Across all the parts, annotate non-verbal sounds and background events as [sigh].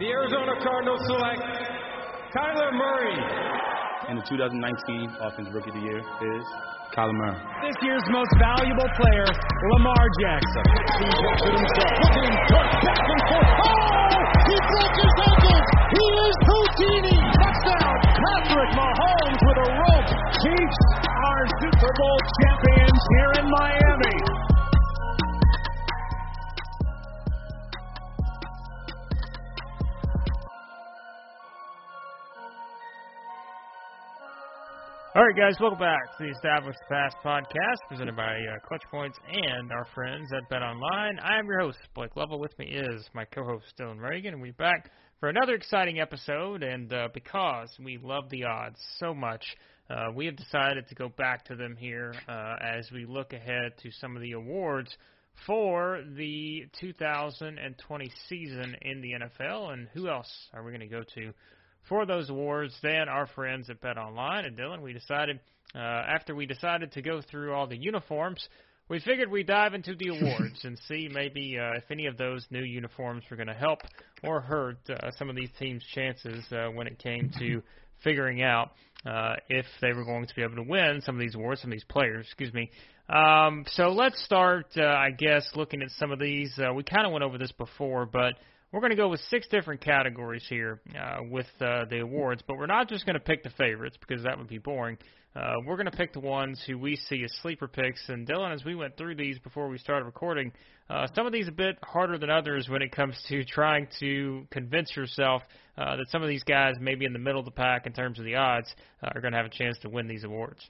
The Arizona Cardinals select Kyler Murray. And the 2019 Offensive Rookie of the Year is Kyler Murray. This year's most valuable player, Lamar Jackson. Looking back and forth. Oh! He broke his ankles. He is Houdini. Touchdown. Patrick Mahomes with a rope. Chiefs are Super Bowl champions here in Miami. All right, guys, welcome back to the Established Pass podcast presented by uh, Clutch Points and our friends at Bet Online. I am your host, Blake Lovell. With me is my co-host Dylan Reagan, and we're back for another exciting episode. And uh, because we love the odds so much, uh, we have decided to go back to them here uh, as we look ahead to some of the awards for the 2020 season in the NFL. And who else are we going to go to? For those awards than our friends at Bet Online. And Dylan, we decided uh, after we decided to go through all the uniforms, we figured we'd dive into the awards [laughs] and see maybe uh, if any of those new uniforms were going to help or hurt uh, some of these teams' chances uh, when it came to figuring out uh, if they were going to be able to win some of these awards, some of these players, excuse me. Um, so let's start, uh, I guess, looking at some of these. Uh, we kind of went over this before, but we're going to go with six different categories here uh, with uh, the awards, but we're not just going to pick the favorites because that would be boring. Uh, we're going to pick the ones who we see as sleeper picks. And Dylan, as we went through these before we started recording, uh, some of these a bit harder than others when it comes [laughs] to trying to convince yourself uh, that some of these guys, maybe in the middle of the pack in terms of the odds, uh, are going to have a chance to win these awards.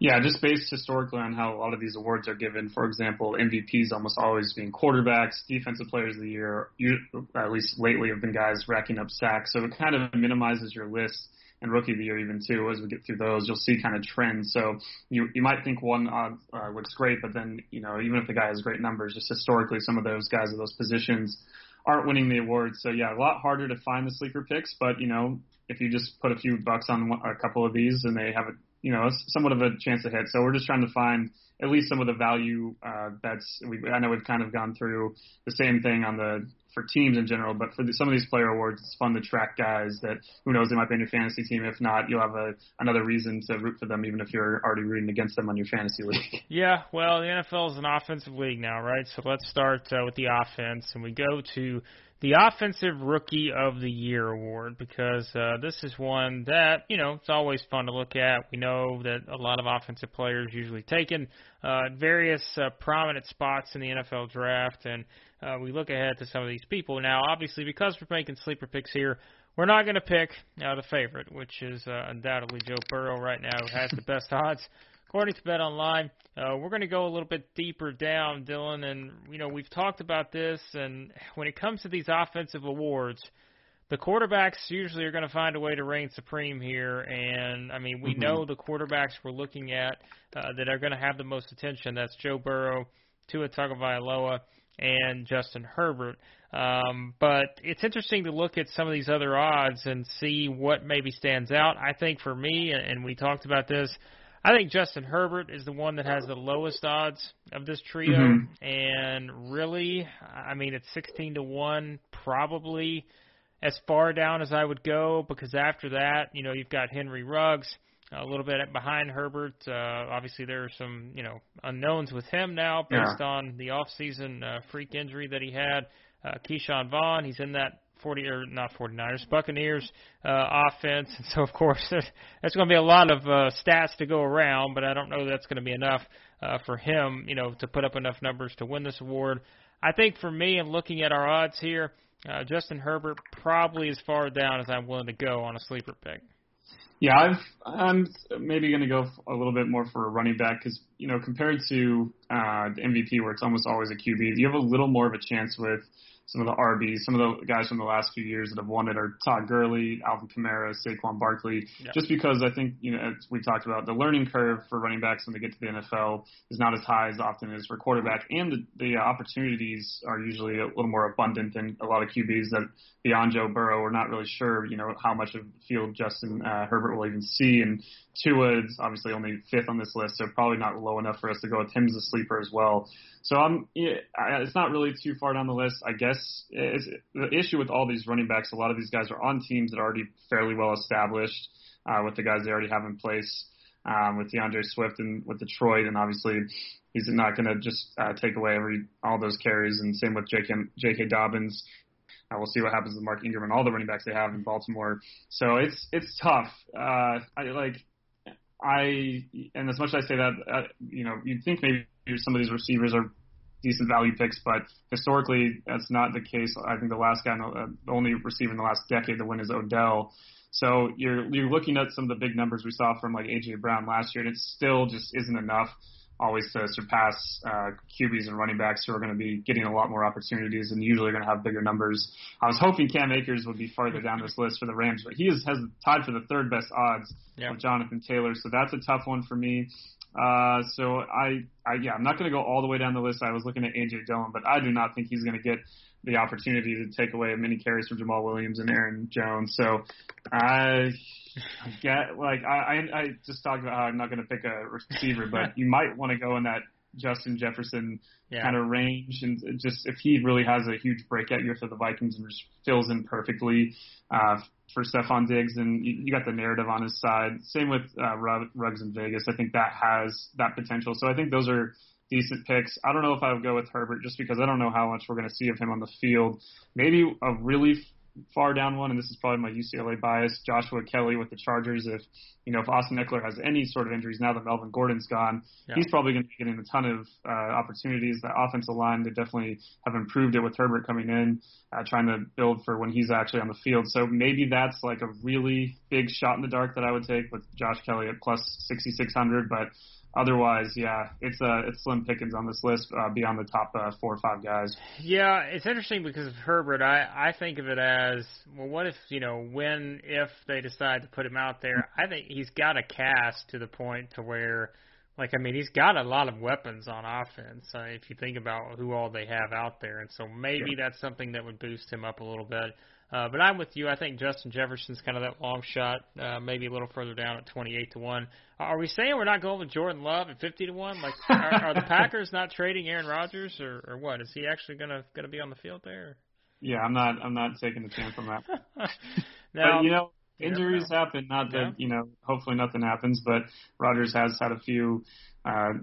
Yeah, just based historically on how a lot of these awards are given. For example, MVPs almost always being quarterbacks, defensive players of the year, at least lately, have been guys racking up sacks. So it kind of minimizes your list. And rookie of the year, even too, as we get through those, you'll see kind of trends. So you you might think one odd uh, looks great, but then you know even if the guy has great numbers, just historically, some of those guys at those positions aren't winning the awards. So yeah, a lot harder to find the sleeper picks. But you know, if you just put a few bucks on a couple of these and they have a you know, somewhat of a chance to hit. So we're just trying to find at least some of the value uh, bets. We, I know we've kind of gone through the same thing on the for teams in general, but for the, some of these player awards, it's fun to track guys that who knows they might be in your fantasy team. If not, you'll have a another reason to root for them, even if you're already rooting against them on your fantasy league. [laughs] Yeah, well, the NFL is an offensive league now, right? So let's start uh, with the offense, and we go to the Offensive Rookie of the Year award because uh, this is one that you know it's always fun to look at. We know that a lot of offensive players usually taken uh, various uh, prominent spots in the NFL draft, and uh, we look ahead to some of these people. Now, obviously, because we're making sleeper picks here, we're not going to pick uh, the favorite, which is uh, undoubtedly Joe Burrow right now, who has the best [laughs] odds. According to Bet Online, uh, we're going to go a little bit deeper down, Dylan, and you know we've talked about this. And when it comes to these offensive awards, the quarterbacks usually are going to find a way to reign supreme here. And I mean, we Mm-hmm. know the quarterbacks we're looking at uh, that are going to have the most attention. That's Joe Burrow, Tua Tagovailoa, and Justin Herbert. Um, but it's interesting to look at some of these other odds and see what maybe stands out. I think for me, and we talked about this, I think Justin Herbert is the one that has the lowest odds of this trio, Mhm. and really, I mean, it's 16 to one, probably as far down as I would go because after that, you know, you've got Henry Ruggs a little bit behind Herbert. Uh, obviously, there are some you know unknowns with him now based Yeah. on the off-season uh, freak injury that he had. Uh, Ke'Shawn Vaughn, he's in that 40 or not 49ers, Buccaneers uh, offense, [laughs] and so of course there's going to be a lot of uh, stats to go around, but I don't know that's going to be enough uh, for him, you know, to put up enough numbers to win this award. I think for me, and looking at our odds here, uh, Justin Herbert probably as far down as I'm willing to go on a sleeper pick. Yeah, I've, I'm maybe going to go a little bit more for a running back because you know compared to uh, the MVP where it's almost always a QB, you have a little more of a chance with some of the RBs, some of the guys from the last few years that have won it are Todd Gurley, Alvin Kamara, Saquon Barkley. Yeah. Just because I think you know as we talked about the learning curve for running backs when they get to the NFL is not as high as often as for quarterback, and the, the opportunities are usually a little more abundant than a lot of QBs that beyond Joe Burrow we're not really sure you know how much of the field Justin uh, Herbert will even see, and Tua is obviously only fifth on this list, so probably not low enough for us to go with him as a sleeper as well. So I'm, it's not really too far down the list. I guess it's, the issue with all these running backs, a lot of these guys are on teams that are already fairly well established uh, with the guys they already have in place. Um, with D'Andre Swift and with Detroit, and obviously he's not going to just uh, take away every all those carries. And same with J.K. J.K. Dobbins. Uh, we'll see what happens with Mark Ingram and all the running backs they have in Baltimore. So it's it's tough. Uh, I like I and as much as I say that, uh, you know, you'd think maybe some of these receivers are decent value picks, but historically that's not the case. I think the last guy, uh, the only receiver in the last decade to win is Odell. So you're you're looking at some of the big numbers we saw from like AJ Brown last year, and it still just isn't enough always to surpass uh, QBs and running backs who are going to be getting a lot more opportunities and usually going to have bigger numbers. I was hoping Cam Akers would be farther down this list for the Rams, but he is, has tied for the third best odds Yeah. with Jonathan Taylor, so that's a tough one for me. Uh, so I, I, yeah, I'm not going to go all the way down the list. I was looking at AJ Dillon, but I do not think he's going to get the opportunity to take away many carries from Jamaal Williams and Aaron Jones. So I get like I, I, I just talked about how I'm not going to pick a receiver, but [laughs] you might want to go in that Justin Jefferson Yeah. kind of range, and just if he really has a huge breakout year for the Vikings and just fills in perfectly uh, for Stefon Diggs, and you, you got the narrative on his side. Same with uh, Rugg- Ruggs in Vegas. I think that has that potential. So I think those are decent picks. I don't know if I would go with Herbert just because I don't know how much we're going to see of him on the field. Maybe a really far down one, and this is probably my UCLA bias, Joshua Kelly with the Chargers. If you know if Austin Ekeler has any sort of injuries now that Melvin Gordon's gone, Yeah. he's probably going to be getting a ton of uh, opportunities. The offensive line they definitely have improved it with Herbert coming in, uh, trying to build for when he's actually on the field. So maybe that's like a really big shot in the dark that I would take with Josh Kelly at plus 6600, but. Otherwise, yeah, it's uh, it's slim pickings on this list uh, beyond the top uh, four or five guys. Yeah, it's interesting because of Herbert. I I think of it as well. What if you know when if they decide to put him out there? I think he's got a cast to the point to where, like, I mean, he's got a lot of weapons on offense. Uh, if you think about who all they have out there, and so maybe that's something that would boost him up a little bit. Uh, but I'm with you. I think Justin Jefferson's kind of that long shot, uh, maybe a little further down at 28 to one. Are we saying we're not going with Jordan Love at 50 to one? Like, are, are the [laughs] Packers not trading Aaron Rodgers, or, or what? Is he actually gonna gonna be on the field there? Yeah, I'm not I'm not taking a chance on that. [laughs] now, but you know, injuries know. happen. Not that Yeah. you know, hopefully nothing happens. But Rodgers has had a few uh,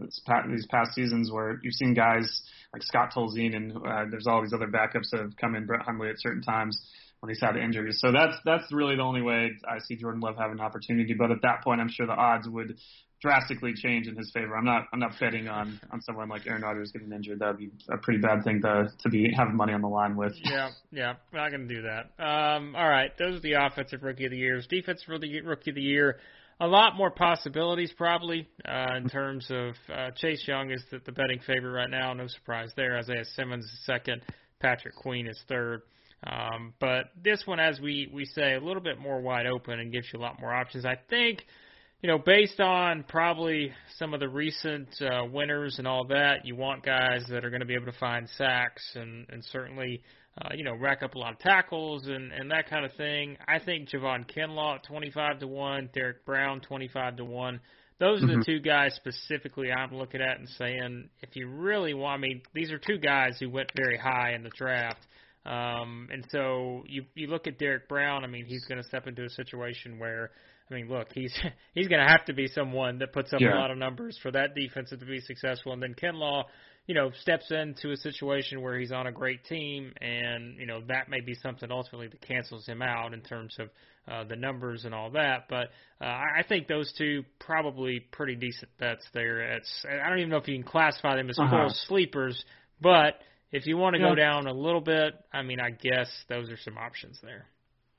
these past seasons where you've seen guys like Scott Tolzien and uh, there's all these other backups that have come in Brett Hundley at certain times when he's had injuries. So that's that's really the only way I see Jordan Love having an opportunity. But at that point, I'm sure the odds would drastically change in his favor. I'm not I'm not betting on on someone like Aaron Rodgers getting injured. That would be a pretty bad thing to to be have money on the line with. yeah, yeah, going to do that. Um, all right, those are the offensive rookie of the years. Defensive rookie rookie of the year, a lot more possibilities probably uh, in terms of uh, Chase Young is the, the betting favorite right now. No surprise there. Isaiah Simmons is second. Patrick Queen is third. Um, but this one, as we we say, a little bit more wide open and gives you a lot more options. I think you know, based on probably some of the recent uh, winners and all that, you want guys that are going to be able to find sacks and and certainly uh, you know rack up a lot of tackles and and that kind of thing. I think Javon Kinlaw at 25 to one, Derek Brown 25 to one. Those are the Mhm. two guys specifically I'm looking at and saying if you really want, I mean, these are two guys who went very high in the draft. Um, and so you you look at Derek Brown. I mean, he's going to step into a situation where I mean, look, he's [laughs] he's going to have to be someone that puts up Yeah. a lot of numbers for that defense to be successful. And then Kinlaw, you know, steps into a situation where he's on a great team, and you know that may be something ultimately that cancels him out in terms of uh, the numbers and all that. But uh, I I think those two probably pretty decent bets there. It's I don't even know if you can classify them as Uh-huh. full sleepers, but if you want to go down a little bit, I mean, I guess those are some options there.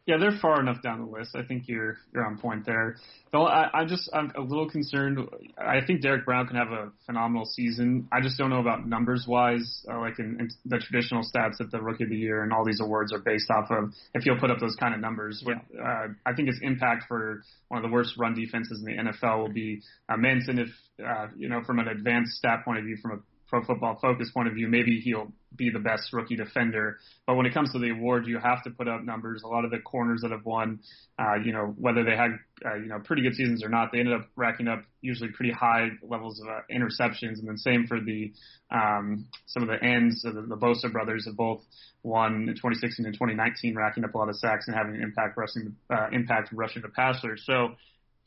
Yeah, they're far enough down the list. I think you're you're on point there. Though I, I just I'm a little concerned. I think Derek Brown can have a phenomenal season. I just don't know about numbers wise, uh, like in, in the traditional stats that the Rookie of the Year and all these awards are based off of. If he'll put up those kind of numbers, With, uh, I think his impact for one of the worst run defenses in the NFL will be immense. And if uh, you know, from an advanced stat point of view, from a Pro Football Focus point of view, maybe he'll be the best rookie defender. But when it comes to the award, you have to put up numbers. A lot of the corners that have won, uh, you know, whether they had, uh, you know, pretty good seasons or not, they ended up racking up usually pretty high levels of uh, interceptions. And then same for the um, some of the ends. The, the Bosa brothers have both won in 2016 and 2019, racking up a lot of sacks and having an impact rushing, uh, impact rushing the passer. So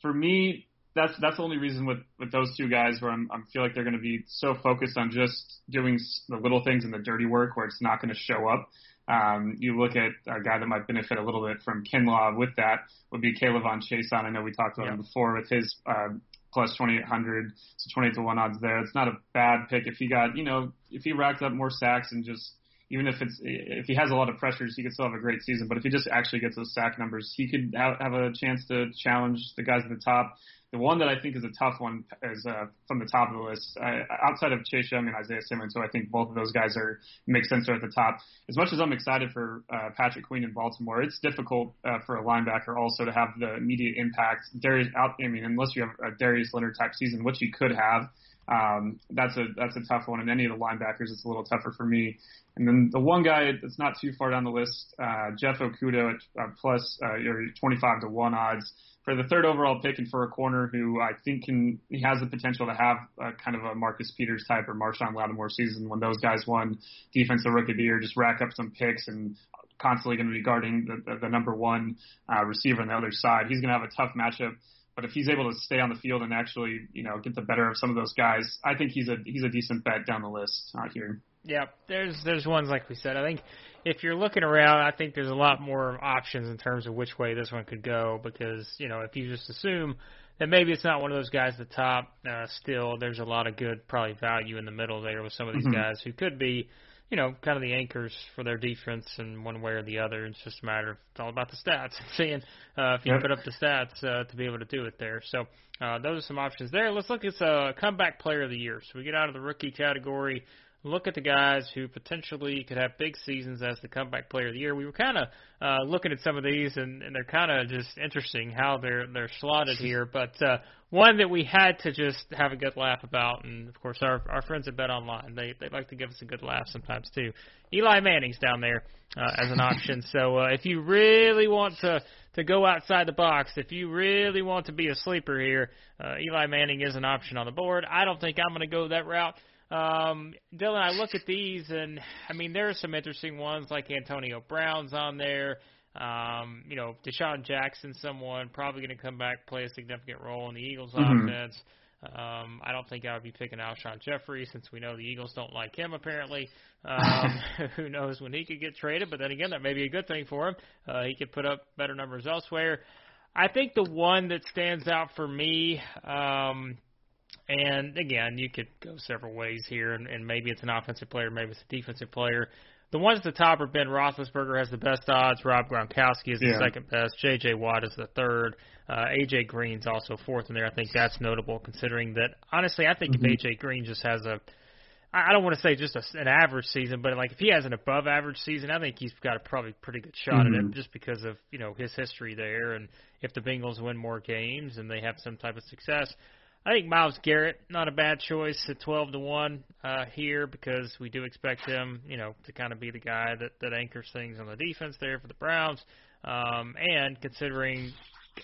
for me, that's that's the only reason with with those two guys where I'm I feel like they're going to be so focused on just doing the little things and the dirty work where it's not going to show up. Um, you look at a guy that might benefit a little bit from Kinlaw with that would be K'Lavon Chaisson. I know we talked about him before with his uh, plus 2800, so 28 to one odds there. It's not a bad pick if he got you know if he racked up more sacks and just even if it's if he has a lot of pressures, he could still have a great season. But if he just actually gets those sack numbers, he could have, have a chance to challenge the guys at the top. The one that I think is a tough one is uh, from the top of the list, uh, outside of Chase Young and Isaiah Simmons, who I think both of those guys are make sense are at the top. As much as I'm excited for uh, Patrick Queen in Baltimore, it's difficult uh, for a linebacker also to have the immediate impact. Darius, out, I mean, unless you have a Darius Leonard type season, which he could have, um, that's a that's a tough one. And any of the linebackers, it's a little tougher for me. And then the one guy that's not too far down the list, uh, Jeff Okudah at uh, plus uh, your 25 to one odds for the third overall pick and for a corner who I think can he has the potential to have a, kind of a Marcus Peters type or Marshon Lattimore season when those guys won defensive rookie of the year, just rack up some picks and constantly going to be guarding the, the, the number one uh, receiver on the other side. He's going to have a tough matchup. But if he's able to stay on the field and actually, you know, get the better of some of those guys, I think he's a he's a decent bet down the list uh, here. Yeah, there's there's ones like we said. I think if you're looking around, I think there's a lot more options in terms of which way this one could go. Because you know, if you just assume that maybe it's not one of those guys at the top, uh, still there's a lot of good probably value in the middle there with some of these Mhm. guys who could be, you know, kind of the anchors for their defense in one way or the other. It's just a matter of it's all about the stats, [laughs] seeing uh, if you Yep. put up the stats uh, to be able to do it there. So uh, those are some options there. Let's look at uh, comeback player of the year. So we get out of the rookie category look at the guys who potentially could have big seasons as the comeback player of the year. We were kind of uh, looking at some of these, and, and they're kind of just interesting how they're they're slotted here. [laughs] But uh, one that we had to just have a good laugh about, and of course our our friends at Bet Online, they they like to give us a good laugh sometimes too. Eli Manning's down there uh, as an option. So uh, if you really want to to go outside the box, if you really want to be a sleeper here, uh, Eli Manning is an option on the board. I don't think I'm going to go that route. Um, Dylan, I look at these, and I mean, there are some interesting ones like Antonio Brown's on there. Um, you know, DeSean Jackson, someone probably going to come back, play a significant role in the Eagles' Mhm. offense. Um, I don't think I would be picking Alshon Jeffery since we know the Eagles don't like him apparently. Um, [laughs] [laughs] who knows when he could get traded? But then again, that may be a good thing for him. Uh, he could put up better numbers elsewhere. I think the one that stands out for me, um, and again, you could go several ways here, and, and maybe it's an offensive player, maybe it's a defensive player. The ones at the top are Ben Roethlisberger has the best odds. Rob Gronkowski is the Yeah. second best. J.J. Watt is the third. Uh, A.J. Green's also fourth in there. I think that's notable considering that, honestly, I think Mhm. if A.J. Green just has a, I don't want to say just a, an average season, but like if he has an above average season, I think he's got a probably pretty good shot at it Mhm. just because of, you know, his history there. And if the Bengals win more games and they have some type of success, I think Myles Garrett not a bad choice at twelve to one uh, here because we do expect him, you know, to kind of be the guy that that anchors things on the defense there for the Browns. Um, and considering,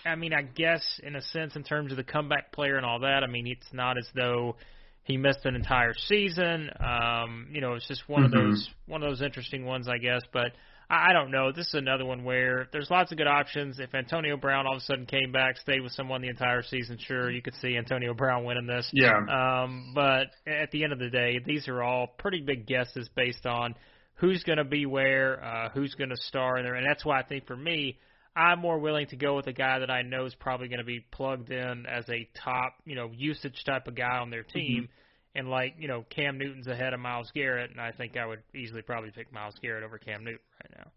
I mean, I guess in a sense in terms of the comeback player and all that, I mean, it's not as though he missed an entire season. Um, you know, it's just one mm-hmm. of those one of those interesting ones, I guess. But I, don't know. This is another one where there's lots of good options. If Antonio Brown all of a sudden came back, stayed with someone the entire season, sure, you could see Antonio Brown winning this. Yeah. Um, but at the end of the day, these are all pretty big guesses based on who's going to be where, uh, who's going to star in there, and that's why I think for me. I'm more willing to go with a guy that I know is probably going to be plugged in as a top, you know, usage type of guy on their team. Mm-hmm. And like, you know, Cam Newton's ahead of Myles Garrett, and I think I would easily probably pick Myles Garrett over Cam Newton right now.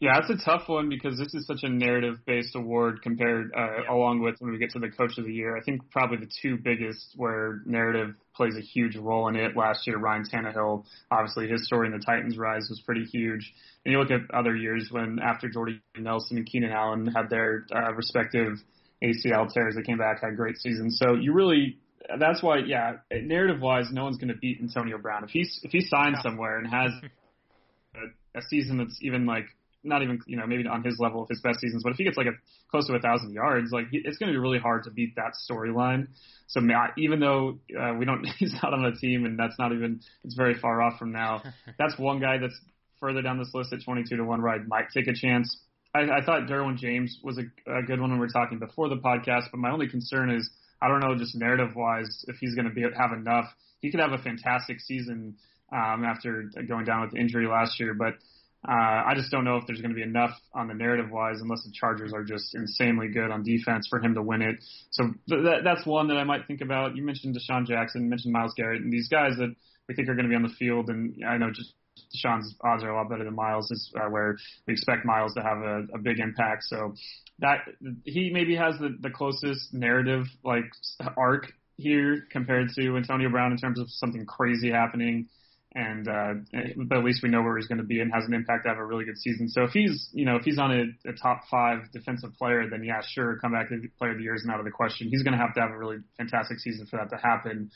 Yeah, it's a tough one because this is such a narrative-based award compared uh, yeah. along with when we get to the Coach of the Year. I think probably the two biggest where narrative plays a huge role in it. Last year, Ryan Tannehill, obviously his story in the Titans' rise was pretty huge. And you look at other years when after Jordy Nelson and Keenan Allen had their uh, respective ACL tears, they came back had great seasons. So you really that's why, yeah, narrative wise, no one's going to beat Antonio Brown if he's if he signs somewhere and has [laughs] a, a season that's even like not even you know maybe on his level of his best seasons, but if he gets like a close to a thousand yards, like it's going to be really hard to beat that storyline. So even though uh, we don't, [laughs] he's not on the team, and that's not even it's very far off from now. [laughs] That's one guy that's further down this list at 22 to one, where I might take a chance. I, I thought Derwin James was a, a good one when we were talking before the podcast, but my only concern is I don't know just narrative wise if he's going to be have enough. He could have a fantastic season um, after going down with injury last year, but uh, I just don't know if there's going to be enough on the narrative wise, unless the Chargers are just insanely good on defense for him to win it. So th- that, that's one that I might think about. You mentioned DeSean Jackson, mentioned Myles Garrett, and these guys that we think are going to be on the field. And I know just DeSean's odds are a lot better than Myles, is uh, where we expect Myles to have a, a big impact. So that he maybe has the, the closest narrative like arc here compared to Antonio Brown in terms of something crazy happening and uh, but at least we know where he's going to be and has an impact to have a really good season. So if he's you know if he's on a, a top five defensive player, then yeah, sure, comeback player of the year is not out of the question. He's going to have to have a really fantastic season for that to happen.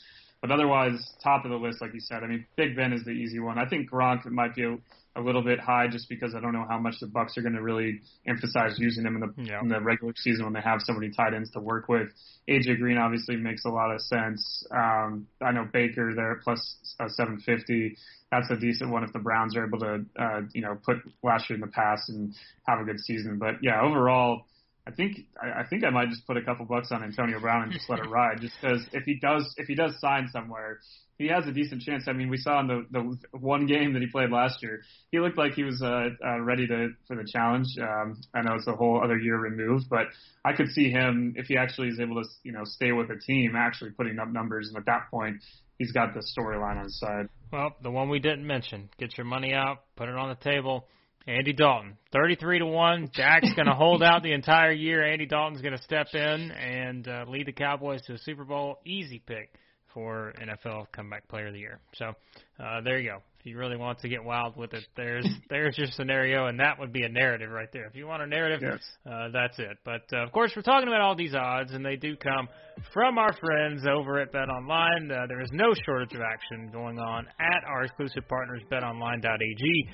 But otherwise, top of the list, like you said, I mean, Big Ben is the easy one. I think Gronk might be a, a little bit high just because I don't know how much the Bucs are going to really emphasize using him in the yeah. in the regular season when they have so many tight ends to work with. AJ Green obviously makes a lot of sense. Um, I know Baker there plus uh, 750. That's a decent one if the Browns are able to uh, you know put last year in the past and have a good season. But yeah, overall I think I, I think I might just put a couple bucks on Antonio Brown and just let it ride. Just because if he does if he does sign somewhere, he has a decent chance. I mean, we saw in the the one game that he played last year, he looked like he was uh, uh, ready to for the challenge. Um, I know it's a whole other year removed, but I could see him if he actually is able to you know stay with the team, actually putting up numbers, and at that point, he's got the storyline on his side. Well, the one we didn't mention, get your money out, put it on the table. Andy Dalton, 33 to 1. Dak's going [laughs] to hold out the entire year. Andy Dalton's going to step in and uh, lead the Cowboys to a Super Bowl. Easy pick for NFL Comeback Player of the Year. So uh, there you go if you really want to get wild with it, there's [laughs] there's your scenario, and that would be a narrative right there. If you want a narrative, yes. uh, that's it. But uh, of course, we're talking about all these odds, and they do come from our friends over at Bet Online. Uh, there is no shortage of action going on at our exclusive partners, BetOnline.ag.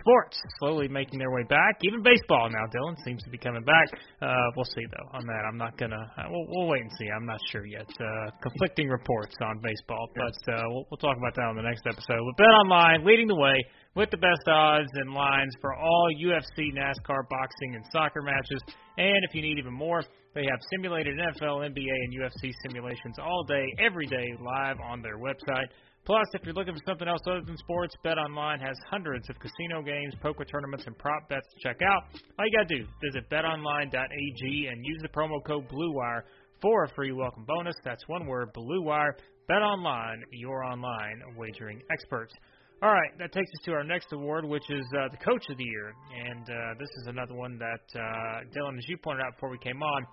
Sports slowly making their way back. Even baseball now, Dylan seems to be coming back. Uh, we'll see though on that. I'm not gonna. Uh, we'll, we'll wait and see. I'm not sure yet. Uh, conflicting reports on baseball, but uh, we'll, we'll talk about that on the next episode. But Bet Online leading the way with the best odds and lines for all UFC, NASCAR, boxing, and soccer matches. And if you need even more, they have simulated NFL, NBA, and UFC simulations all day, every day, live on their website. Plus, if you're looking for something else other than sports, Bet Online has hundreds of casino games, poker tournaments, and prop bets to check out. All you got to do, is visit betonline.ag and use the promo code BLUEWIRE for a free welcome bonus. That's one word, BLUEWIRE. Bet Online, your online wagering experts. All right, that takes us to our next award, which is uh, the Coach of the Year, and uh, this is another one that uh, Dylan, as you pointed out before we came on,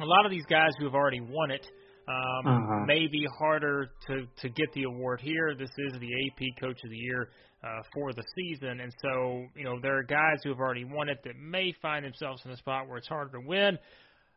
a lot of these guys who have already won it um, uh-huh. may be harder to to get the award here. This is the AP Coach of the Year uh, for the season, and so you know there are guys who have already won it that may find themselves in a spot where it's harder to win.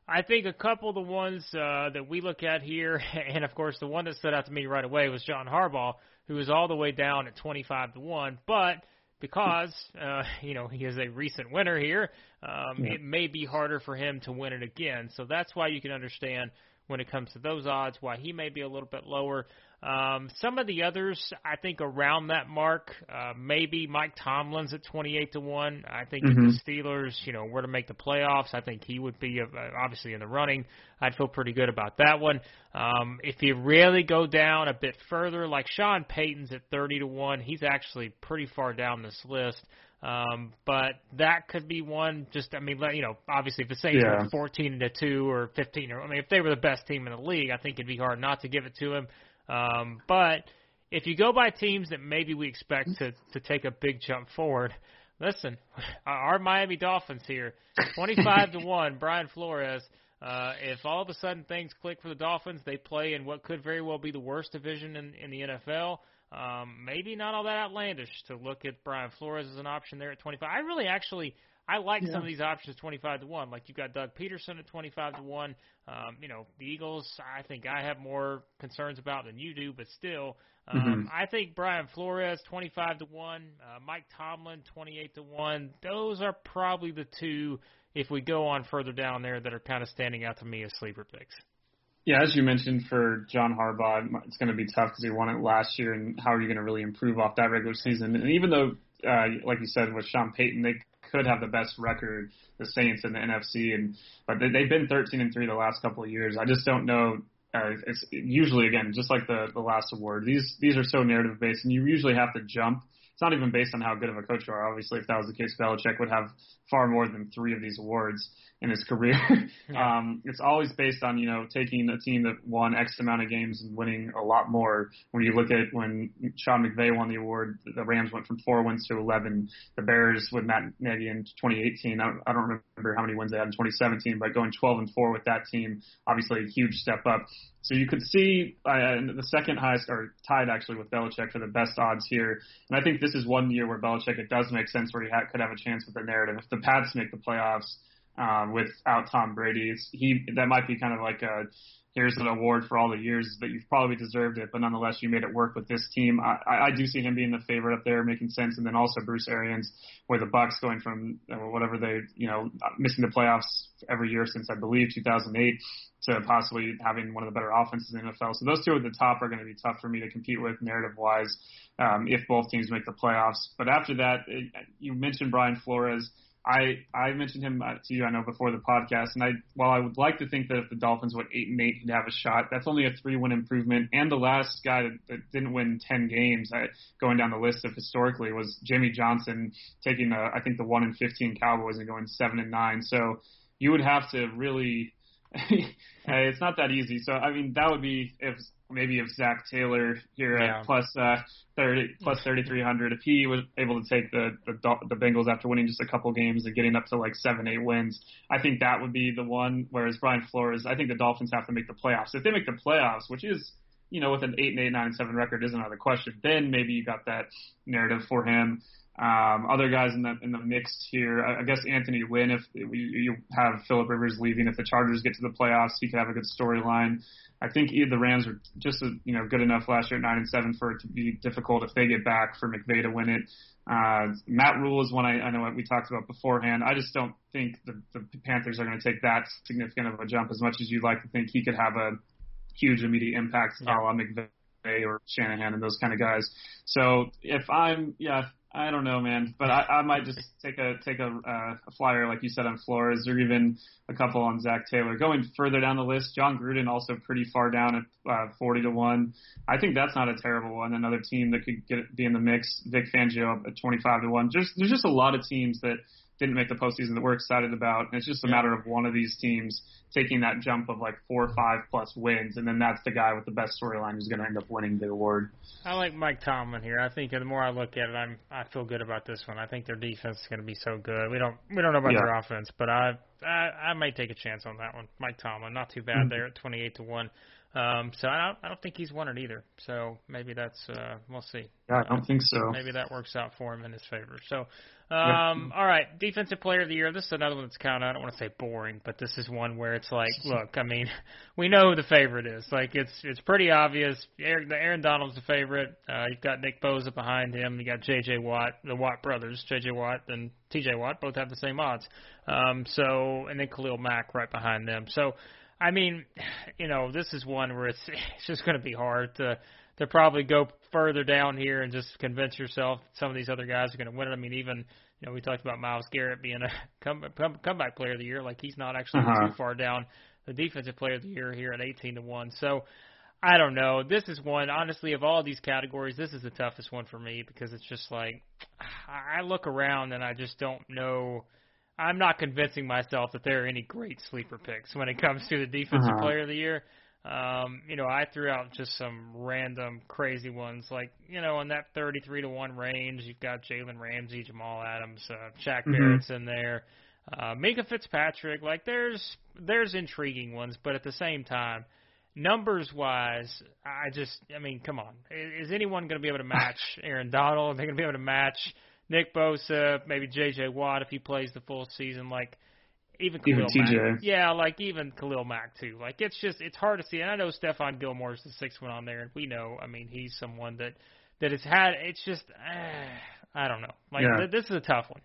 I think a couple of the ones uh, that we look at here, [laughs] and of course the one that stood out to me right away was John Harbaugh who is all the way down at 25 to 1. But because, uh, [laughs] you know, he is a recent winner here, um, yeah. it may be harder for him to win it again. So that's why you can understand when it comes to those odds, why he may be a little bit lower. Um, some of the others, I think, around that mark, uh, maybe Mike Tomlin's at 28 to 1. I think Mhm. if the Steelers, you know, were to make the playoffs, I think he would be uh, obviously in the running. I'd feel pretty good about that one. Um, if you really go down a bit further, like Sean Payton's at 30 to 1, he's actually pretty far down this list. Um, but that could be one. Just I mean, you know, obviously if the Saints Yeah. were 14 to two or 15, or I mean, if they were the best team in the league, I think it'd be hard not to give it to him. Um, but if you go by teams that maybe we expect to to take a big jump forward, listen, [laughs] our Miami Dolphins here, 25 to one, [laughs] Brian Flores. Uh, if all of a sudden things click for the Dolphins, they play in what could very well be the worst division in, in the NFL. Um, maybe not all that outlandish to look at Brian Flores as an option there at 25. I really actually I like some of these options 25 to 1. Like you got Doug Pederson at 25 to 1. Um, you know, the Eagles, I think I have more concerns about than you do, but still, um, I think Brian Flores 25 to 1, uh, Mike Tomlin 28 to 1. Those are probably the two if we go on further down there that are kind of standing out to me as sleeper picks. Yeah, as you mentioned, for John Harbaugh, it's going to be tough because he won it last year, and how are you going to really improve off that regular season? And even though, uh, like you said, with Sean Payton, they could have the best record, the Saints in the NFC, and but they, they've been 13 and three the last couple of years. I just don't know. Uh, it's usually again just like the the last award. These these are so narrative based, and you usually have to jump. It's not even based on how good of a coach you are. Obviously, if that was the case, Belichick would have far more than three of these awards in his career. [laughs] um, it's always based on you know taking a team that won X amount of games and winning a lot more. When you look at when Sean McVay won the award, the Rams went from four wins to 11. The Bears with Matt Nagy in 2018, I don't, I don't remember how many wins they had in 2017, but going 12 and four with that team, obviously a huge step up. So you could see uh, the second highest, or tied actually with Belichick for the best odds here. And I think this is one year where Belichick, it does make sense where he ha- could have a chance with the narrative. If the Pats make the playoffs um, without Tom Brady, it's, he that might be kind of like a here's an award for all the years that you've probably deserved it, but nonetheless you made it work with this team. I, I do see him being the favorite up there, making sense, and then also Bruce Arians, where the Bucs going from uh, whatever they you know missing the playoffs every year since I believe 2008 to possibly having one of the better offenses in the NFL. So those two at the top are going to be tough for me to compete with narrative wise um, if both teams make the playoffs. But after that, it, you mentioned Brian Flores. I I mentioned him uh, to you, I know, before the podcast, and I while I would like to think that if the Dolphins went eight and eight, he'd have a shot. That's only a three win improvement, and the last guy that, that didn't win ten games, I, going down the list of historically, was Jimmy Johnson taking the I think the one in fifteen Cowboys and going seven and nine. So you would have to really. [laughs] it's not that easy. So I mean, that would be if maybe if Zac Taylor here Yeah. at plus uh, thirty plus thirty three hundred, if he was able to take the, the the Bengals after winning just a couple games and getting up to like seven eight wins, I think that would be the one. Whereas Brian Flores, I think the Dolphins have to make the playoffs. If they make the playoffs, which is you know with an eight and eight nine and seven record isn't out of the question, then maybe you got that narrative for him. Um, other guys in the in the mix here, I, I guess Anthony Lynn. If you, you have Philip Rivers leaving, if the Chargers get to the playoffs, he could have a good storyline. I think either the Rams are just you know good enough last year at nine and seven for it to be difficult if they get back for McVay to win it. Uh, Matt Rhule is one I, I know what we talked about beforehand. I just don't think the, the Panthers are going to take that significant of a jump as much as you'd like to think he could have a huge immediate impact, a la McVay or Shanahan and those kind of guys. So if I'm, yeah, I don't know, man, but I, I might just take a take a, uh, a flyer, like you said, on Flores, or even a couple on Zac Taylor. Going further down the list, Jon Gruden also pretty far down at uh, forty to one. I think that's not a terrible one. Another team that could get be in the mix. Vic Fangio at twenty five to one. Just there's just a lot of teams that didn't make the postseason that we're excited about. And it's just a matter of one of these teams taking that jump of like four or five plus wins, and then that's the guy with the best storyline who's going to end up winning the award. I like Mike Tomlin here. I think the more I look at it, I'm I feel good about this one. I think their defense is going to be so good. We don't we don't know about Yeah. their offense, but I, I I might take a chance on that one. Mike Tomlin, not too bad there at 28 to one. Um, so I don't I don't think he's won it either. So maybe that's uh, we'll see. Yeah, I don't think so. Maybe that works out for him in his favor. So, Yeah. Um, all right, defensive player of the year. This is another one that's kind of I don't want to say boring, but this is one where it's like, [laughs] look, I mean, we know who the favorite is. Like it's it's pretty obvious. Aaron, Aaron Donald's the favorite. Uh, you've got Nick Bosa behind him. You got J.J. Watt, the Watt brothers, J.J. Watt and T.J. Watt, both have the same odds. Um, so and then Khalil Mack right behind them. So. I mean, [sighs] you know, this is one where it's [laughs] it's just going to be hard to to probably go further down here and just convince yourself some of these other guys are going to win it. I mean, even you know, we talked about Myles Garrett being a [laughs] come, come, comeback player of the year. Like he's not actually uh-huh. too far down the defensive player of the year here at 18 to one. So I don't know. This is one honestly of all these categories. This is the toughest one for me because it's just like [sighs] I look around and I just don't know. I'm not convincing myself that there are any great sleeper picks when it comes to the defensive uh-huh. player of the year. Um, you know, I threw out just some random crazy ones, like you know, in that 33 to one range, you've got Jalen Ramsey, Jamal Adams, uh, Shaq mm-hmm. Barrett's in there, uh, Minkah Fitzpatrick. Like, there's there's intriguing ones, but at the same time, numbers wise, I just, I mean, come on, is, is anyone going to be able to match [laughs] Aaron Donald? Are they going to be able to match Nick Bosa, maybe J.J. Watt if he plays the full season? Like even Khalil even TJ. Mack. Yeah, like even Khalil Mack too. Like it's just it's hard to see. And I know Stephon Gilmore is the sixth one on there, and we know. I mean, he's someone that that has had. It's just uh, I don't know. Like yeah. th- this is a tough one.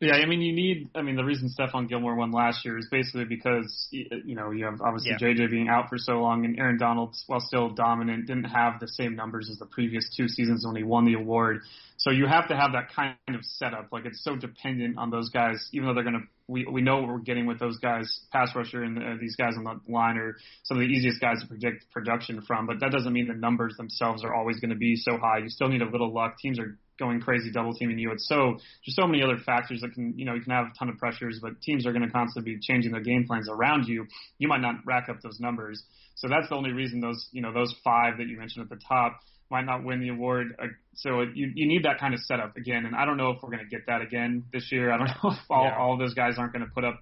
Yeah, I mean, you need. I mean, the reason Stephon Gilmore won last year is basically because you know you have obviously yeah. JJ being out for so long, and Aaron Donald, while still dominant, didn't have the same numbers as the previous two seasons when he won the award. So you have to have that kind of setup. Like it's so dependent on those guys, even though they're gonna. We we know what we're getting with those guys, pass rusher and uh, these guys on the line are some of the easiest guys to predict production from. But that doesn't mean the numbers themselves are always going to be so high. You still need a little luck. Teams are going crazy double teaming you. It's so just so many other factors that can you know you can have a ton of pressures, but teams are going to constantly be changing their game plans around you. You might not rack up those numbers. So that's the only reason those you know those five that you mentioned at the top might not win the award. Uh, so you you need that kind of setup again, and I don't know if we're going to get that again this year. I don't [laughs] know if all yeah. all of those guys aren't going to put up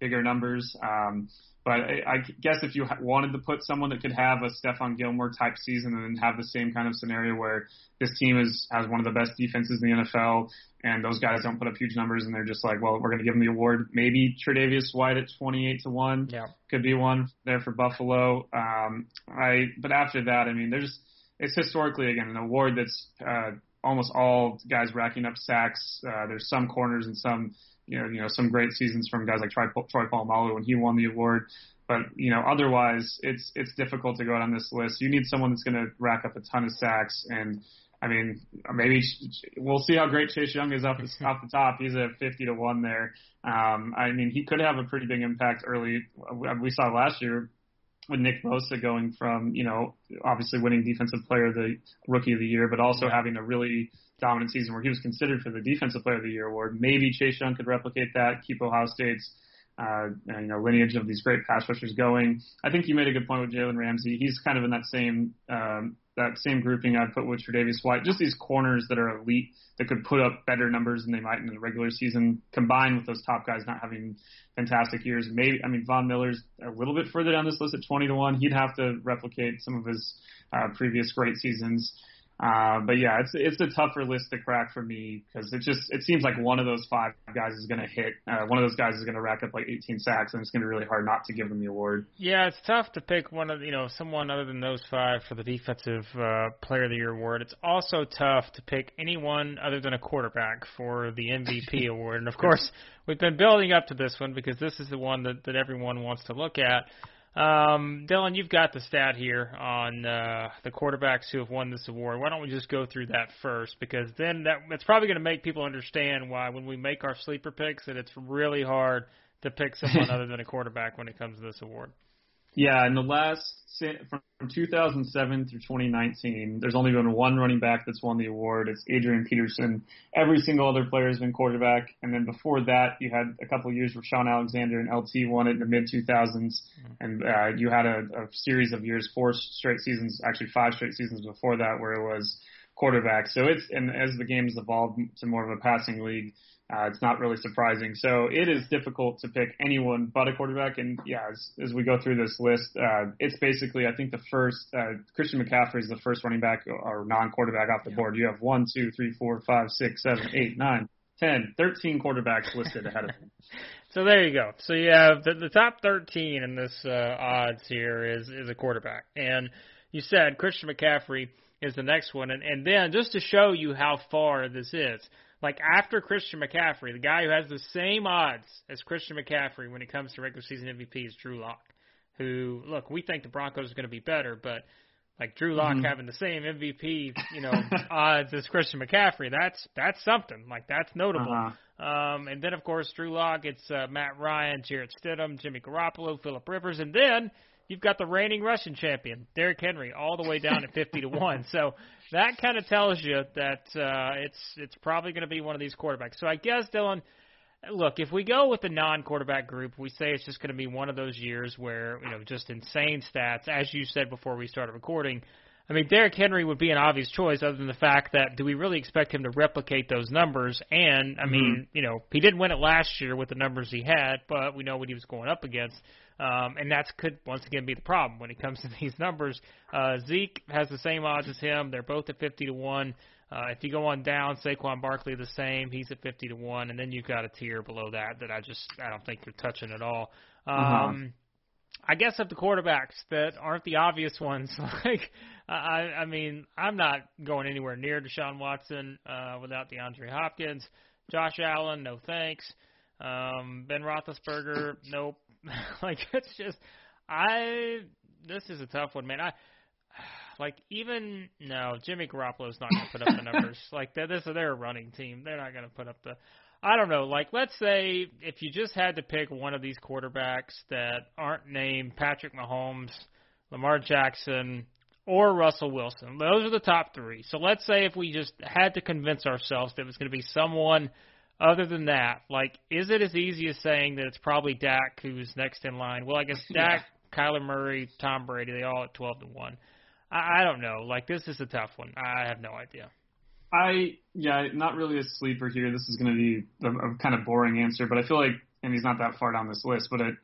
bigger numbers. Um, but I, I guess if you wanted to put someone that could have a Stephon Gilmore type season and then have the same kind of scenario where this team is has one of the best defenses in the NFL and those guys don't put up huge numbers and they're just like, well, we're going to give them the award. Maybe Tre'Davious White at 28 to one yeah. could be one there for Buffalo. Um, I but after that, I mean, there's it's historically again an award that's uh, almost all guys racking up sacks. Uh, there's some corners and some you know, you know, some great seasons from guys like Troy, Troy Polamalu when he won the award. But you know, otherwise, it's it's difficult to go out on this list. You need someone that's going to rack up a ton of sacks, and I mean, maybe we'll see how great Chase Young is off the, [laughs] off the top. He's at 50 to one there. Um, I mean, he could have a pretty big impact early. We saw last year with Nick Bosa going from you know obviously winning Defensive Player of the Rookie of the Year, but also having a really dominant season where he was considered for the Defensive Player of the Year award. Maybe Chase Young could replicate that, keep Ohio State's uh, you know lineage of these great pass rushers going. I think you made a good point with Jalen Ramsey. He's kind of in that same um, that same grouping I'd put with Tre'Davious White. Just these corners that are elite that could put up better numbers than they might in the regular season, combined with those top guys not having fantastic years. Maybe I mean Von Miller's a little bit further down this list at 20 to one. He'd have to replicate some of his uh, previous great seasons. Uh, but yeah, it's it's a tougher list to crack for me because it just it seems like one of those five guys is going to hit. Uh, one of those guys is going to rack up like 18 sacks, and it's going to be really hard not to give them the award. Yeah, it's tough to pick one of you know someone other than those five for the defensive uh, player of the year award. It's also tough to pick anyone other than a quarterback for the MVP [laughs] award. And of course, we've been building up to this one because this is the one that that everyone wants to look at. Um, Dylan, you've got the stat here on uh, the quarterbacks who have won this award. Why don't we just go through that first? Because then that, that's probably going to make people understand why when we make our sleeper picks that it's really hard to pick someone [laughs] other than a quarterback when it comes to this award. Yeah, in the last from 2007 through 2019, there's only been one running back that's won the award. It's Adrian Peterson. Every single other player has been quarterback, and then before that, you had a couple of years where Shaun Alexander and LT won it in the mid 2000s, mm-hmm. and uh, you had a, a series of years, four straight seasons, actually five straight seasons before that, where it was quarterback. So it's and as the game has evolved to more of a passing league, uh, it's not really surprising. So it is difficult to pick anyone but a quarterback. And yeah, as, as we go through this list, uh, it's basically, I think the first, uh, Christian McCaffrey is the first running back or non-quarterback off the board. You have one, two, three, four, five, six, seven, eight, nine, ten, thirteen quarterbacks listed ahead of him. [laughs] So there you go. So you have the, the top 13 in this uh, odds here is is a quarterback, and you said Christian McCaffrey is the next one, and and then just to show you how far this is, like after Christian McCaffrey, the guy who has the same odds as Christian McCaffrey when it comes to regular season MVP is Drew Lock. who look, we think the Broncos are going to be better, but like Drew Lock Mhm. having the same MVP, you know, [laughs] odds as Christian McCaffrey, that's that's something. Like that's notable. Uh-huh. Um, and then of course Drew Lock, it's uh, Matt Ryan, Jarrett Stidham, Jimmy Garoppolo, Philip Rivers, and then you've got the reigning rushing champion Derrick Henry, all the way down at fifty to one. So that kind of tells you that uh, it's it's probably going to be one of these quarterbacks. So I guess Dylan. Look, if we go with the non-quarterback group, we say it's just going to be one of those years where you know just insane stats, as you said before we started recording. I mean, Derrick Henry would be an obvious choice, other than the fact that do we really expect him to replicate those numbers? And I mean, you know, he didn't win it last year with the numbers he had, but we know what he was going up against. Um, and that's could once again be the problem when it comes to [laughs] these numbers. Uh, Zeke has the same odds as him; they're both at fifty to one. Uh, if you go on down, Saquon Barkley the same, he's at fifty to one, and then you've got a tier below that that I just I don't think you're touching at all. Um, Uh-huh. I guess of the quarterbacks that aren't the obvious [laughs] ones, like I, I mean, I'm not going anywhere near Deshaun Watson uh, without DeAndre Hopkins, Josh Allen, no thanks, um, Ben Roethlisberger, nope. [laughs] like it's just I. This is a tough one, man. I [sighs] like even no Jimmy Garoppolo's not going to put up the [laughs] numbers. like they're, this, they're a running team. They're not going to put up the. I don't know. Like let's say if you just had to pick one of these quarterbacks that aren't named Patrick Mahomes, Lamar Jackson, or Russell Wilson. Those are the top three. So let's say if we just had to convince ourselves that it was going to be someone other than that, like, is it as easy as saying that it's probably Dak who's next in line? Well, I guess [laughs] Dak, Kyler Murray, Tom Brady, they all at twelve to one. I, I don't know. Like, this is a tough one. I have no idea. I yeah, not really a sleeper here. This is going to be a, a kind of boring answer, but I feel like, and he's not that far down this list, but at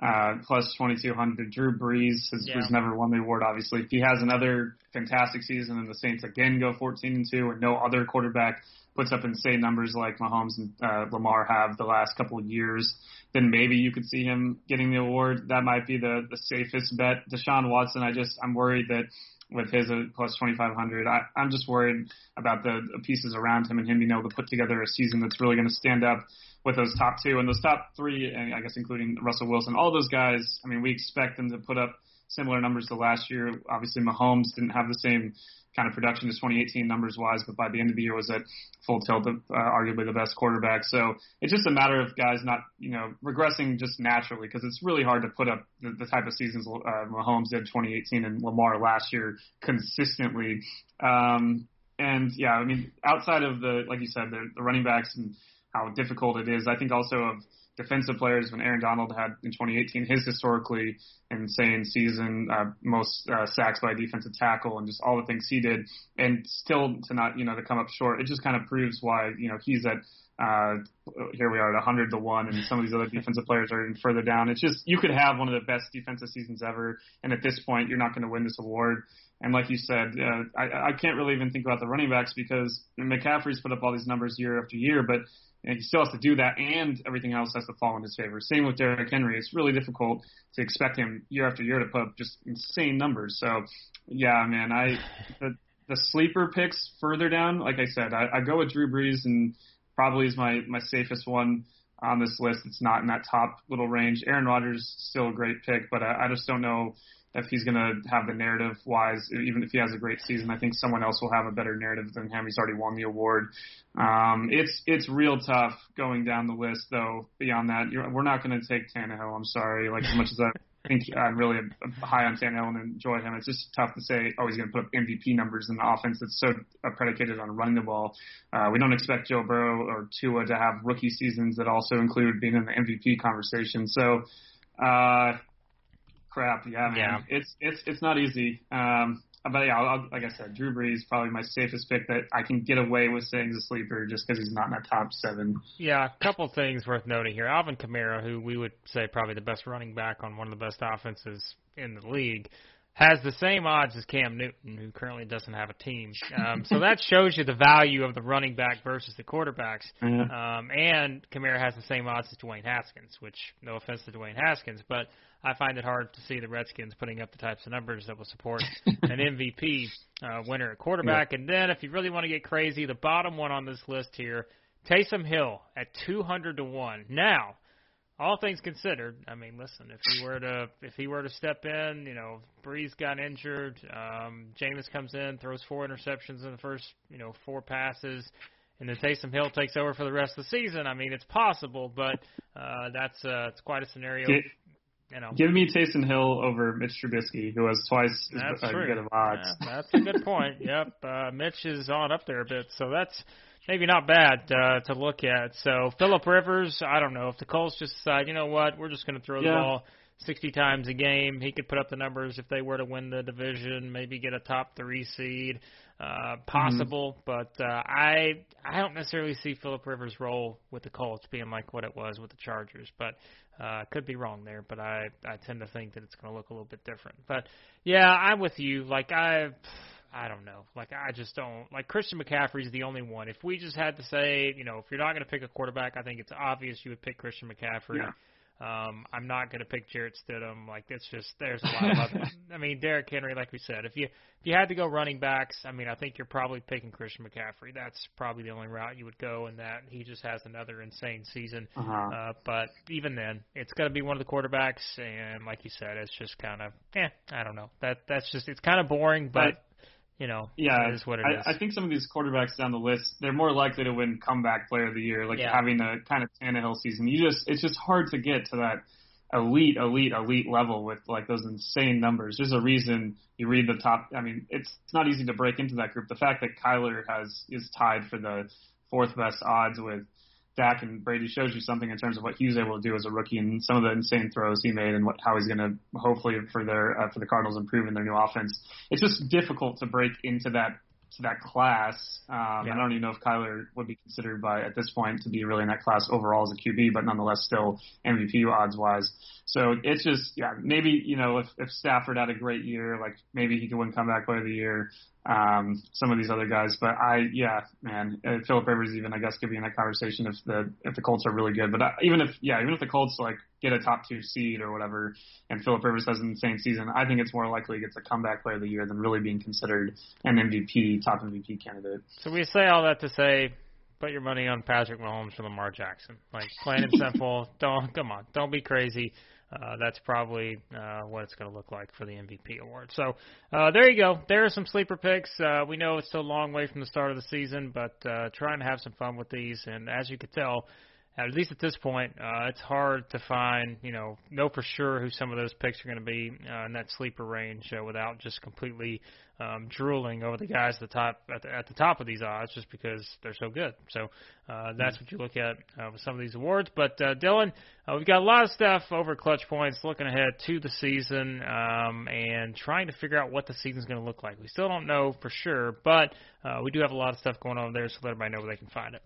uh, plus 2200, Drew Brees has, Yeah. has never won the award. Obviously, if he has another fantastic season and the Saints again go 14 and two, and no other quarterback puts up insane numbers like Mahomes and uh, Lamar have the last couple of years, then maybe you could see him getting the award. That might be the the safest bet. Deshaun Watson, I just I'm worried that with his uh, plus 2500, I, I'm just worried about the, the pieces around him and him being able to put together a season that's really going to stand up with those top two and those top three, and I guess including Russell Wilson. All those guys, I mean, we expect them to put up similar numbers to last year. Obviously, Mahomes didn't have the same kind of production as 2018 numbers wise, but by the end of the year was at full tilt, uh, arguably the best quarterback. So it's just a matter of guys not, you know, regressing just naturally because it's really hard to put up the, the type of seasons uh, Mahomes did 2018 and Lamar last year consistently. Um, and yeah, I mean, outside of the, like you said, the, the running backs and how difficult it is, I think also of defensive players when Aaron Donald had in 2018 his historically insane season, uh, most uh, sacks by defensive tackle, and just all the things he did, and still to not you know to come up short. It just kind of proves why you know he's at. Uh, here we are at 100 to one, and some of these other defensive players are even further down. It's just you could have one of the best defensive seasons ever, and at this point, you're not going to win this award. And like you said, uh, I, I can't really even think about the running backs because McCaffrey's put up all these numbers year after year, but and he still has to do that, and everything else has to fall in his favor. Same with Derrick Henry. It's really difficult to expect him year after year to put up just insane numbers. So, yeah, man, I the the sleeper picks further down, like I said, I, I go with Drew Brees, and probably is my my safest one on this list. It's not in that top little range. Aaron Rodgers still a great pick, but I, I just don't know if he's going to have the narrative wise, even if he has a great season, I think someone else will have a better narrative than him. He's already won the award. Um, it's it's real tough going down the list, though. Beyond that, we're not going to take Tannehill. I'm sorry. Like as much as I think I'm really high on Tannehill and enjoy him, it's just tough to say, oh, he's going to put up MVP numbers in the offense that's so uh, predicated on running the ball. Uh, we don't expect Joe Burrow or Tua to have rookie seasons that also include being in the MVP conversation. So. Uh, crap. Yeah, man. Yeah. It's it's it's not easy. Um, but yeah, I'll, I'll, like I said, Drew Brees probably my safest pick that I can get away with saying is a sleeper just because he's not in that top seven. Yeah, a couple things worth noting here. Alvin Kamara, who we would say probably the best running back on one of the best offenses in the league, has the same odds as Cam Newton, who currently doesn't have a team. Um, so that [laughs] shows you the value of the running back versus the quarterbacks. Yeah. Um, and Kamara has the same odds as Dwayne Haskins, which no offense to Dwayne Haskins, but I find it hard to see the Redskins putting up the types of numbers that will support [laughs] an MVP uh, winner at quarterback. And then if you really want to get crazy, the bottom one on this list here, Taysom Hill at 200 to 1. Now, all things considered, I mean, listen, if he were to if he were to step in, you know, Brees got injured, um, Jameis comes in, throws four interceptions in the first, you know, four passes, and then Taysom Hill takes over for the rest of the season. I mean, it's possible, but uh, that's uh, it's quite a scenario. You know. Give me Taysom Hill over Mitch Trubisky, who has twice that's as good of odds. Yeah, that's a good point. [laughs] yep, uh, Mitch is on up there a bit, so that's maybe not bad uh, to look at. So Philip Rivers, I don't know if the Colts just decide, you know what, we're just going to throw the ball 60 times a game. He could put up the numbers if they were to win the division, maybe get a top three seed. Uh, possible, but uh, I I don't necessarily see Philip Rivers' role with the Colts being like what it was with the Chargers, but uh, could be wrong there. But I I tend to think that it's going to look a little bit different. But yeah, I'm with you. Like I I don't know. Like I just don't like Christian McCaffrey's the only one. If we just had to say, you know, if you're not going to pick a quarterback, I think it's obvious you would pick Christian McCaffrey. Yeah. Um, I'm not going to pick Jarrett Stidham. Like it's just there's a lot of other. [laughs] I mean, Derrick Henry, like we said, if you if you had to go running backs, I mean, I think you're probably picking Christian McCaffrey. That's probably the only route you would go, and that he just has another insane season. Uh-huh. Uh, but even then, it's going to be one of the quarterbacks, and like you said, it's just kind of, eh, I don't know. That that's just it's kind of boring, but I- you know, Yeah, it is what it is. I, I think some of these quarterbacks down the list, they're more likely to win comeback player of the year, like Yeah. having a kind of Tannehill season. You just, it's just hard to get to that elite, elite, elite level with like those insane numbers. There's a reason you read the top. I mean, it's it's not easy to break into that group. The fact that Kyler has is tied for the fourth best odds with Dak and Brady shows you something in terms of what he was able to do as a rookie and some of the insane throws he made and what how he's going to hopefully for their uh, for the Cardinals improve in their new offense. It's just difficult to break into that to that class. Um, Yeah. I don't even know if Kyler would be considered by at this point to be really in that class overall as a QB, but nonetheless still MVP odds wise. So it's just yeah maybe you know if if Stafford had a great year like maybe he could win comeback player of the year. Um, some of these other guys, but I yeah man uh, Philip Rivers even I guess could be in that conversation if the if the Colts are really good. But I, even if yeah even if the Colts like get a top two seed or whatever and Philip Rivers has an insane season, I think it's more likely he gets a comeback player of the year than really being considered an MVP top MVP candidate. So we say all that to say, put your money on Patrick Mahomes or Lamar Jackson. Like plain and simple. [laughs] Don't come on. Don't be crazy. Uh, that's probably uh, what it's going to look like for the MVP award. So uh, there you go. There are some sleeper picks. Uh, we know it's still a long way from the start of the season, but uh, trying to have some fun with these. And as you could tell, at least at this point, uh, it's hard to find, you know, know for sure who some of those picks are going to be uh, in that sleeper range uh, without just completely um, drooling over the guys at the top at the, at the top of these odds just because they're so good. So uh, that's what you look at uh, with some of these awards. But uh, Dylan, uh, we've got a lot of stuff over Clutch Points looking ahead to the season um, and trying to figure out what the season's going to look like. We still don't know for sure, but uh, we do have a lot of stuff going on there, so let everybody know where they can find it.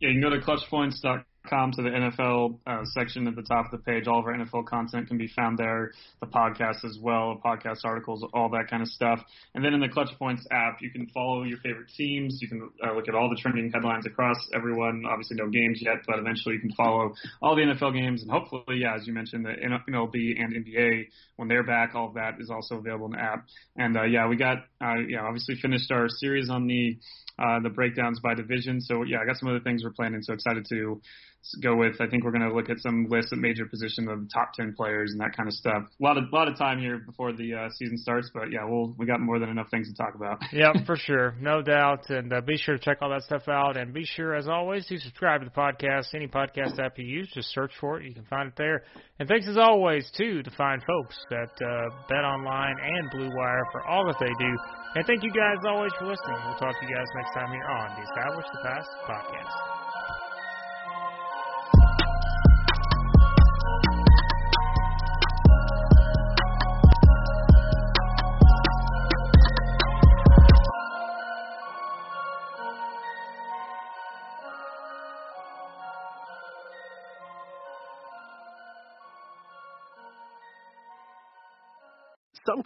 Yeah, you can go to clutchpoints.com to the NFL uh, section at the top of the page. All of our NFL content can be found there, the podcast as well, podcast articles, all that kind of stuff. And then in the Clutch Points app, you can follow your favorite teams. You can uh, look at all the trending headlines across everyone. Obviously, no games yet, but eventually you can follow all the NFL games. And hopefully, yeah, as you mentioned, the MLB and NBA, when they're back, all of that is also available in the app. And uh, yeah, we got, uh, yeah, obviously finished our series on the uh, the breakdowns by division. So yeah, I got some other things we're planning. So excited to go with. I think we're going to look at some lists at major position of the top ten players and that kind of stuff. A lot of lot of time here before the uh, season starts, but yeah, we'll we got more than enough things to talk about. [laughs] yeah, for sure, [laughs] no doubt. And uh, be sure to check all that stuff out. And be sure, as always, to subscribe to the podcast. Any podcast app you use, just search for it. You can find it there. And thanks as always to the fine folks at uh, Bet Online and Blue Wire for all that they do. And thank you guys always for listening. We'll talk to you guys next time here on the Establish the Pass podcast.